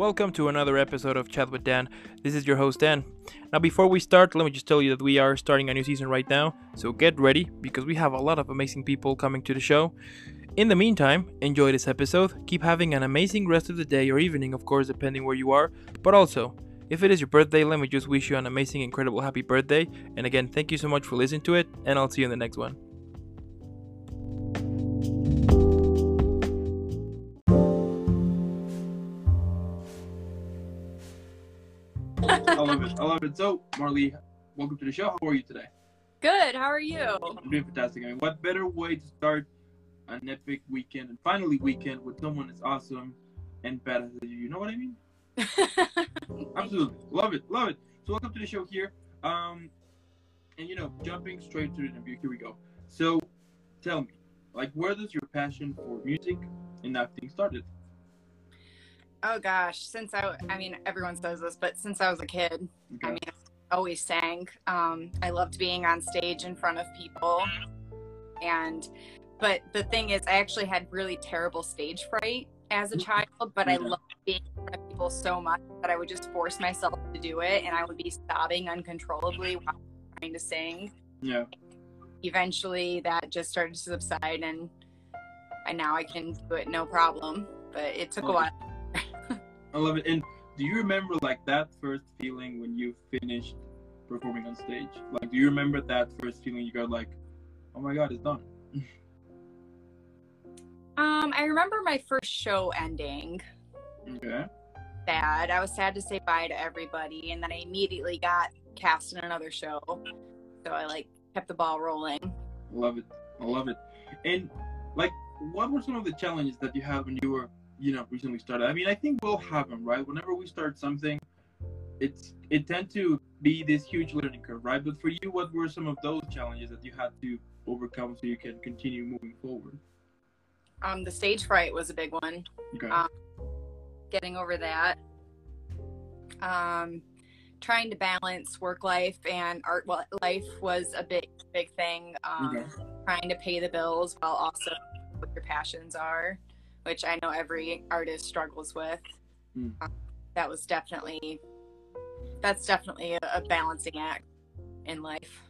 Welcome to another episode of Chat with Dan. This is your host Dan. Now, before we start, let me just tell you that we are starting a new season right now, so get ready because we have a lot of amazing people coming to the show. In the meantime, enjoy this episode, keep having an amazing rest of the day or evening, of course, depending where you are, but also, if it is your birthday, let me just wish you an amazing, incredible, happy birthday. And again, thank you so much for listening to it, and I'll see you in the next one. I love it. I love it. So, Marley, welcome to the show. How are you today? Good. How are you? I'm doing fantastic. I mean, what better way to start an epic weekend and finally weekend with someone that's awesome and badass as you? You know what I mean? Absolutely. Love it. Love it. So, welcome to the show here. Um, and you know, jumping straight to the interview. Here we go. So, tell me, like, where does your passion for music and acting started? Oh gosh, since I, I mean, everyone says this, but since I was a kid, okay. I mean, I always sang. Um, I loved being on stage in front of people, and but the thing is, I actually had really terrible stage fright as a mm-hmm. child, but I loved being in front of people so much that I would just force myself to do it, and I would be sobbing uncontrollably while trying to sing. Yeah. Eventually, that just started to subside, and and now I can do it no problem. But it took a while I love it. And do you remember like that first feeling when you finished performing on stage? Like, do you remember that first feeling you got like, oh my god, it's done? um, I remember my first show ending. Okay. Sad. I was sad to say bye to everybody, and then I immediately got cast in another show. So I like kept the ball rolling. Love it. I love it. And like, what were some of the challenges that you had when you were you know recently started. I mean i think we'll have them right? Whenever we start something it's it tend to be this huge learning curve right? But for you what were some of those challenges that you had to overcome so you can continue moving forward? Um the stage fright was a big one. Okay. um, getting over that. Um trying to balance work life and art life was a big big thing. Um okay. trying to pay the bills while also what your passions are which I know every artist struggles with. Mm. Um, that was definitely that's definitely a, a, balancing act in life.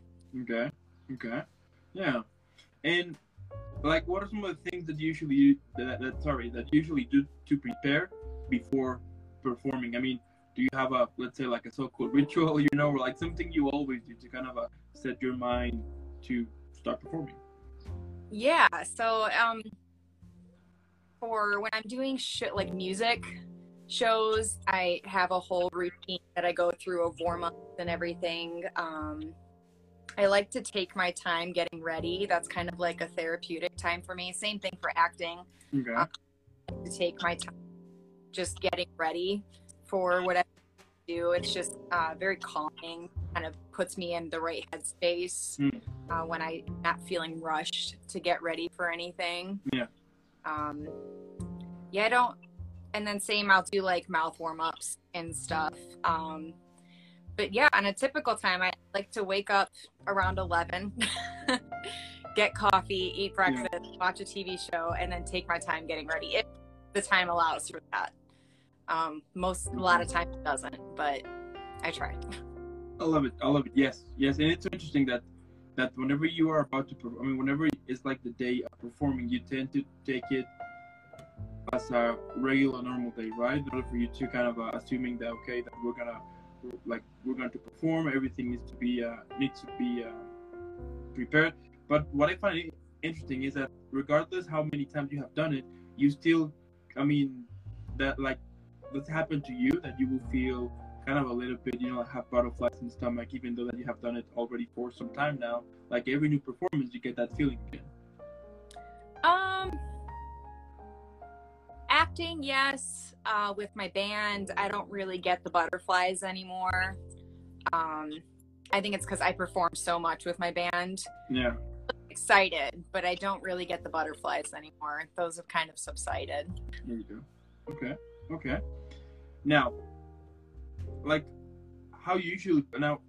Okay. Okay. Yeah. And like, what are some of the things that usually that, that sorry that usually do to prepare before performing? I mean, do you have a let's say like a so-called ritual, you know, or like something you always do to kind of uh, set your mind to start performing? Yeah. So um for when I'm doing shit like music shows, I have a whole routine that I go through of warm ups and everything. Um, I like to take my time getting ready. That's kind of like a therapeutic time for me. Same thing for acting. Okay. Um, to take my time just getting ready for whatever I do. It's just uh, very calming, kind of puts me in the right headspace mm. uh, when I'm not feeling rushed to get ready for anything. Yeah. Um, yeah, I don't. And then same, I'll do like mouth warm ups and stuff. Um, but yeah, on a typical time, I like to wake up around 11, get coffee, eat breakfast, yeah. watch a TV show, and then take my time getting ready if the time allows for that. Um, most, a lot of times it doesn't, but I try. I love it. I love it. Yes, yes, and it's interesting that that whenever you are about to, perform, I mean, whenever it's like the day of performing, you tend to take it as a regular normal day, right? In order for you to kind of uh, assuming that okay, that we're gonna like we're going to perform, everything needs to be uh, needs to be uh, prepared. But what I find interesting is that regardless how many times you have done it, you still, I mean, that like this happened to you that you will feel kind of a little bit, you know, have butterflies in the stomach, even though that you have done it already for some time now. Like every new performance, you get that feeling again. Um, acting, yes. Uh, with my band, I don't really get the butterflies anymore. Um, I think it's because I perform so much with my band. Yeah. Excited, but I don't really get the butterflies anymore. Those have kind of subsided. There you go. Okay. Okay. Now, like how you usually now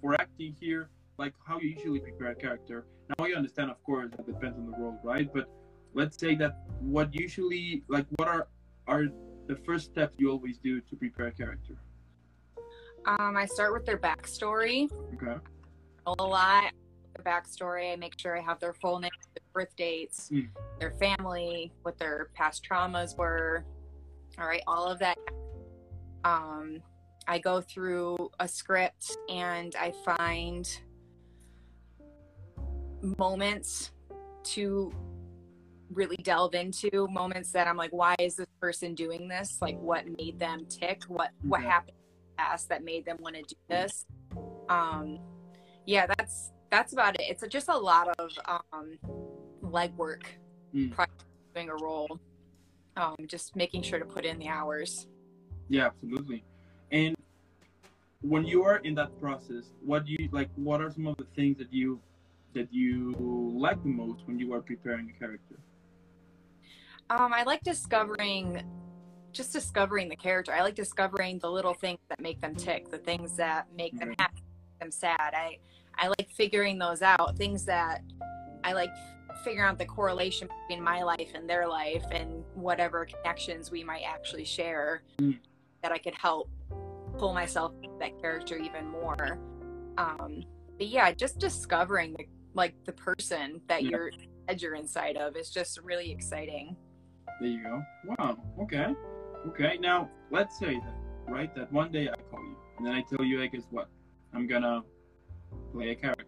for acting here, like how you usually prepare a character. Now I understand, of course, that depends on the role, right? But let's say that what usually like what are are the first step you always do to prepare a character? Um, I start with their backstory. Okay. A lot. The backstory. I make sure I have their full name, their birth dates, Mm. their family, what their past traumas were. All right, all of that. Um, I go through a script and I find moments to really delve into moments that I'm like, why is this person doing this? Like, what made them tick? What what Okay. happened in the past that made them want to do this? Um, yeah, that's that's about it. It's just a lot of um, legwork Mm. prior to doing a role. Um, just making sure to put in the hours. Yeah, absolutely. When you are in that process, what do you like? What are some of the things that you that you like the most when you are preparing a character? Um, I like discovering, just discovering the character. I like discovering the little things that make them tick, the things that make them happy, make them sad. I, I like figuring those out. Things that I like figuring out the correlation between my life and their life, and whatever connections we might actually share. Mm. That I could help pull myself into that character even more. Um, but yeah, just discovering the like the person that Yeah. you're that you're inside of is just really exciting. There you go. Wow. Okay. Okay. Now let's say that, right? That one day I call you, and then I tell you, I guess what? I'm gonna play a character.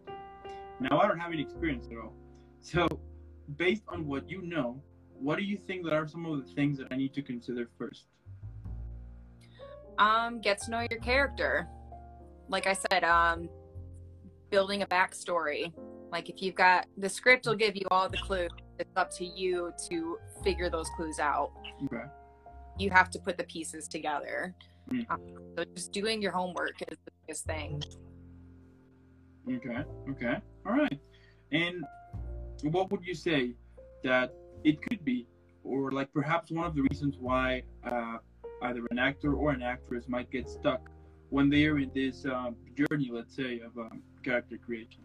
Now I don't have any experience at all. So, based on what you know, what do you think that are some of the things that I need to consider first? Um, get to know your character. Like I said, um, building a backstory. Like if you've got the script will give you all the clues. It's up to you to figure those clues out. Okay. You have to put the pieces together. Mm. Um, so just doing your homework is the biggest thing. Okay. Okay. All right. And what would you say that it could be, or like perhaps one of the reasons why uh, either an actor or an actress might get stuck when they are in this um, journey, let's say, of um, character creation?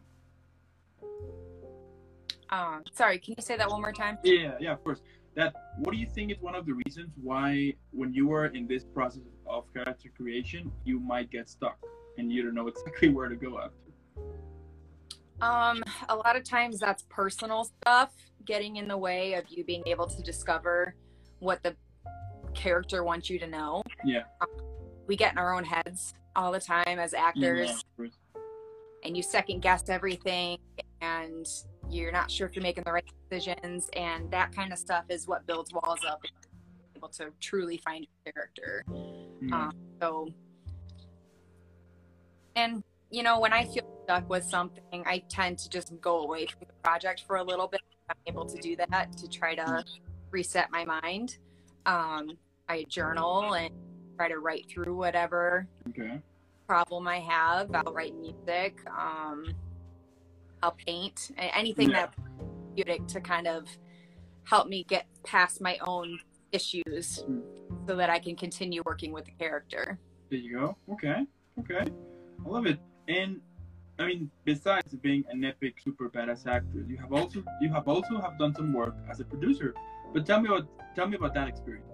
Um, sorry, can you say that one more time? Yeah, yeah, of course. That what do you think is one of the reasons why when you are in this process of character creation, you might get stuck and you don't know exactly where to go after? Um, a lot of times that's personal stuff getting in the way of you being able to discover what the character wants you to know. Yeah. We get in our own heads all the time as actors, Yeah, and you second guess everything, and you're not sure if you're making the right decisions, and that kind of stuff is what builds walls up. Able to truly find your character. Yeah. Um, so, and you know, when I feel stuck with something, I tend to just go away from the project for a little bit. I'm able to do that to try to reset my mind. Um, I journal and try to write through whatever okay. problem I have. I'll write music. Um, I'll paint. Anything Yeah. that's therapeutic to kind of help me get past my own issues Mm. so that I can continue working with the character. There you go. Okay. Okay. I love it. And I mean, besides being an epic, super badass actress, you have also you have also have done some work as a producer. But tell me about tell me about that experience.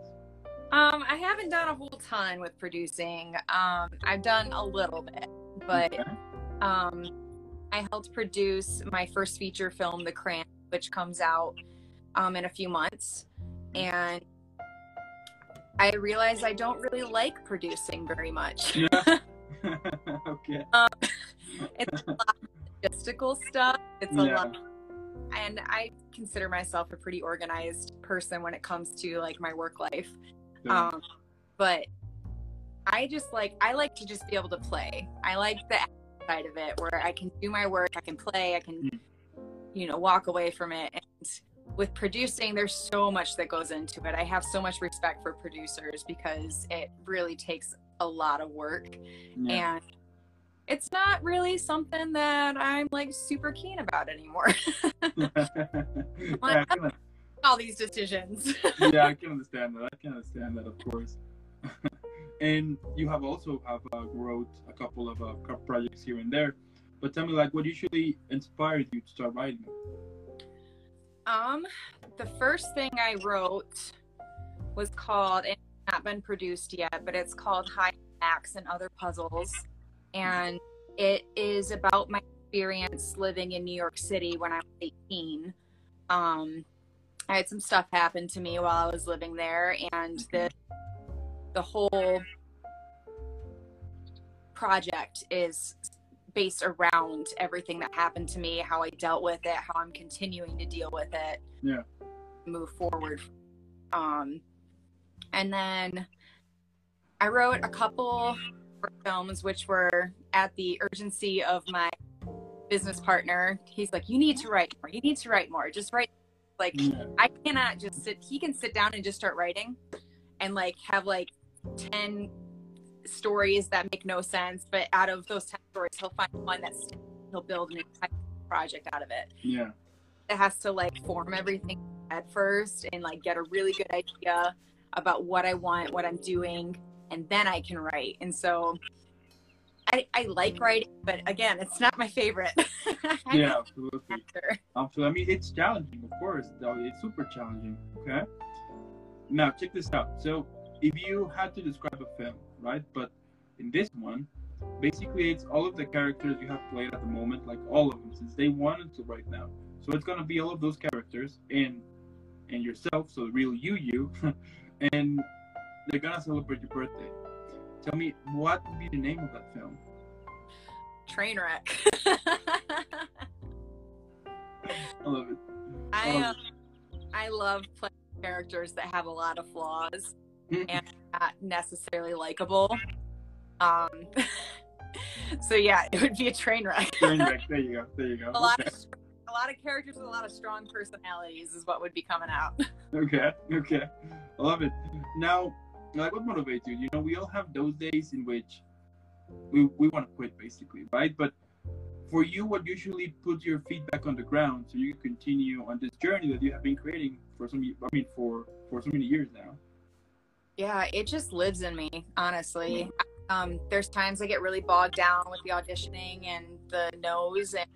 Um, I haven't done a whole ton with producing. Um, I've done a little bit, but Okay. um, I helped produce my first feature film, The Cramp, which comes out um, in a few months. And I realized I don't really like producing very much. Yeah. okay. It's a lot of logistical stuff. It's a Yeah. lot. And I consider myself a pretty organized person when it comes to like my work life. So, Um, but I just like I like to just be able to play. I like the side of it where I can do my work, I can play, I can, Mm. you know, walk away from it. And with producing, there's so much that goes into it. I have so much respect for producers because it really takes a lot of work, yeah. and it's not really something that I'm like super keen about anymore. yeah, I can, All these decisions. yeah, I can understand that. I can understand that, of course. and you have also have uh, wrote a couple of uh, projects here and there. But tell me, like, what usually inspired you to start writing? Um, the first thing I wrote was called, and not been produced yet, but it's called High Max and Other Puzzles. And it is about my experience living in New York City when I was 18. Um, I had some stuff happen to me while I was living there, and the the whole project is based around everything that happened to me, how I dealt with it, how I'm continuing to deal with it. Yeah. Move forward. Um, and then I wrote a couple films, which were at the urgency of my business partner. He's like, "You need to write more. You need to write more. Just write." Like, Yeah. I cannot just sit. He can sit down and just start writing, and like have like ten stories that make no sense. But out of those ten stories, he'll find one that's he'll build an entire project out of it. Yeah. It has to like form everything at first and like get a really good idea about what I want, what I'm doing, and then I can write. And so I, I like mm. writing, but again, it's not my favorite. Yeah, absolutely. Absolutely. I mean, it's challenging, of course. Though it's super challenging. Okay. Now check this out. So, if you had to describe a film, right? But in this one, basically, it's all of the characters you have played at the moment, like all of them, since day one until right now. So it's gonna be all of those characters and and yourself, so the real you, you, and they're gonna celebrate your birthday. Tell me, what would be the name of that film? Trainwreck. I love it. I Um, I love playing characters that have a lot of flaws and not necessarily likable. Um, so yeah, it would be a train wreck. Train wreck. There you go. There you go. a lot Okay. of a lot of characters with a lot of strong personalities is what would be coming out. Okay, okay. I love it. Now, like what motivates you? You know, we all have those days in which we, we want to quit, basically, right? But for you, what usually puts your feet back on the ground so you continue on this journey that you have been creating for some, I mean, for for so many years now? Yeah, it just lives in me, honestly. Um, there's times I get really bogged down with the auditioning and the no's and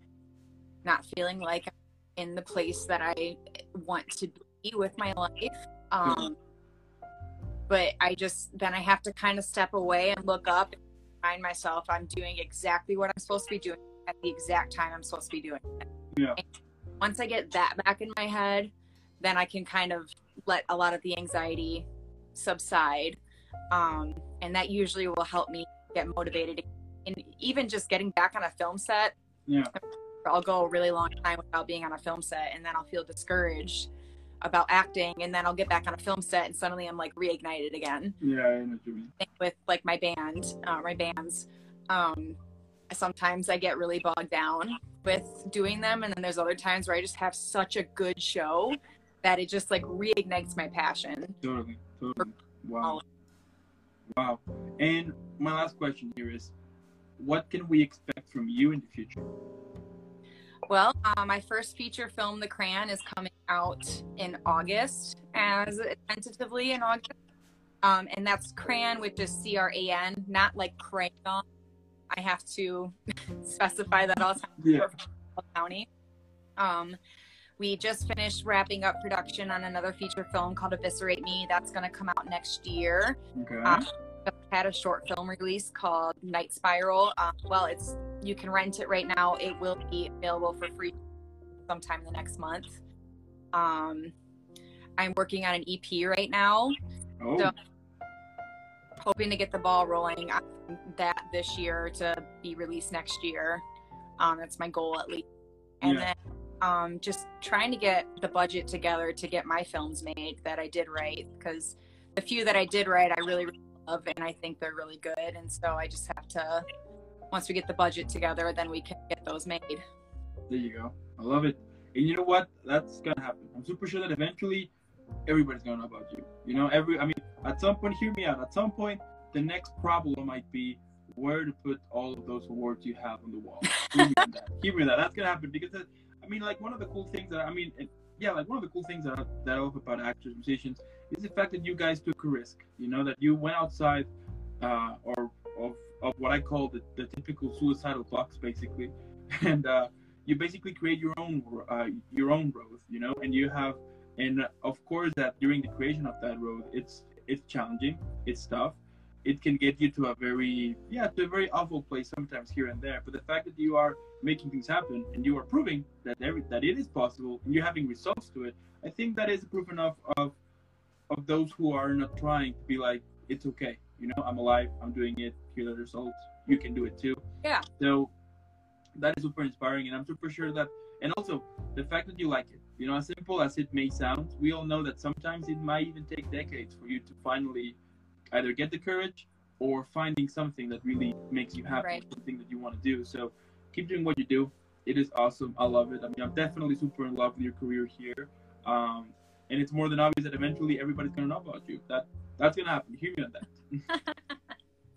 not feeling like I'm in the place that I want to be with my life. Um, but I just then I have to kind of step away and look up and find myself. I'm doing exactly what I'm supposed to be doing at the exact time I'm supposed to be doing it. Yeah. And once I get that back in my head, then I can kind of let a lot of the anxiety subside. Um, and that usually will help me get motivated. And even just getting back on a film set, Yeah. I'll go a really long time without being on a film set, and then I'll feel discouraged about acting, and then I'll get back on a film set, and suddenly I'm like reignited again. Yeah, I know what you mean. Same With like my band, uh, my bands, um, sometimes I get really bogged down with doing them, and then there's other times where I just have such a good show that it just like reignites my passion. Totally, totally. Wow. Wow. And my last question here is what can we expect from you in the future? Well, uh, my first feature film, The Crayon, is coming out in August, as tentatively in August. Um, and that's Crayon, which is C R A N, not like crayon. I have to specify that all the time Yeah. for County. Um, we just finished wrapping up production on another feature film called Eviscerate Me. That's going to come out next year. Okay. Um, had a short film release called Night Spiral. Um, well, it's you can rent it right now. It will be available for free sometime in the next month. Um, I'm working on an EP right now, oh, so- hoping to get the ball rolling on that this year to be released next year. Um, that's my goal at least. And Yeah. then um, just trying to get the budget together to get my films made that I did write because the few that I did write, I really, really love and I think they're really good. And so I just have to, once we get the budget together, then we can get those made. there you go. I love it. And you know what? That's gonna happen. I'm super sure that eventually everybody's gonna know about you. You know, every I mean, at some point, hear me out. At some point, the next problem might be where to put all of those awards you have on the wall. Hear me that. Hear me that. That's gonna happen because that, I mean, like one of the cool things that I mean, and, yeah, like one of the cool things that I, that I love about actors, musicians, is the fact that you guys took a risk. You know, that you went outside, uh, or of of what I call the, the typical suicidal box, basically, and uh, you basically create your own uh, your own road. You know, and you have, and of course that during the creation of that road, it's it's challenging, it's tough. It can get you to a very yeah to a very awful place sometimes here and there. But the fact that you are making things happen and you are proving that every, that it is possible and you're having results to it, I think that is proof enough of of those who are not trying to be like it's okay. You know, I'm alive. I'm doing it. Here are the results. You can do it too. Yeah. So that is super inspiring, and I'm super sure that, and also the fact that you like it. You know, as simple as it may sound, we all know that sometimes it might even take decades for you to finally either get the courage or finding something that really makes you happy, Right. something that you want to do. So keep doing what you do. It is awesome. I love it. I mean, I'm definitely super in love with your career here. Um, and it's more than obvious that eventually everybody's gonna know about you. That that's gonna happen. Hear me on that.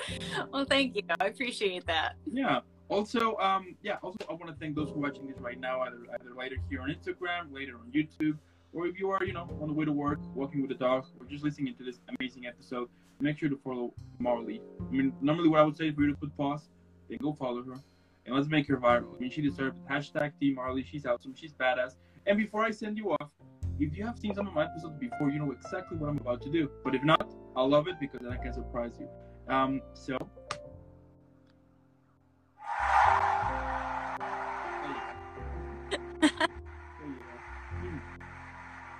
well, thank you. I appreciate that. Yeah. Also, um, yeah. Also, I want to thank those who are watching this right now, either either later here on Instagram, later on YouTube, or if you are, you know, on the way to work, walking with the dog, or just listening to this amazing episode. Make sure to follow Marley. I mean, normally what I would say for you to put pause, then go follow her, and let's make her viral. I mean, she deserves it. Hashtag Team Marley. She's awesome. She's badass. And before I send you off, if you have seen some of my episodes before, you know exactly what I'm about to do. But if not, I'll love it because then I can surprise you. Um, so.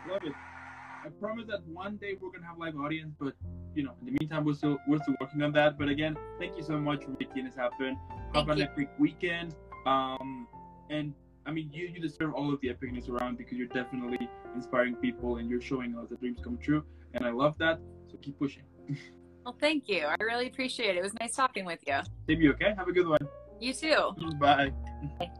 Love it. I promise that one day we're gonna have live audience, but you know, in the meantime, we're still we're still working on that. But again, thank you so much for making this happen. Have Thank an you. epic weekend. Um, and I mean, you you deserve all of the epicness around because you're definitely inspiring people and you're showing us that dreams come true. And I love that. So keep pushing. Well, thank you. I really appreciate it. It was nice talking with you. Save you, okay? Have a good one. You too. Bye. Bye.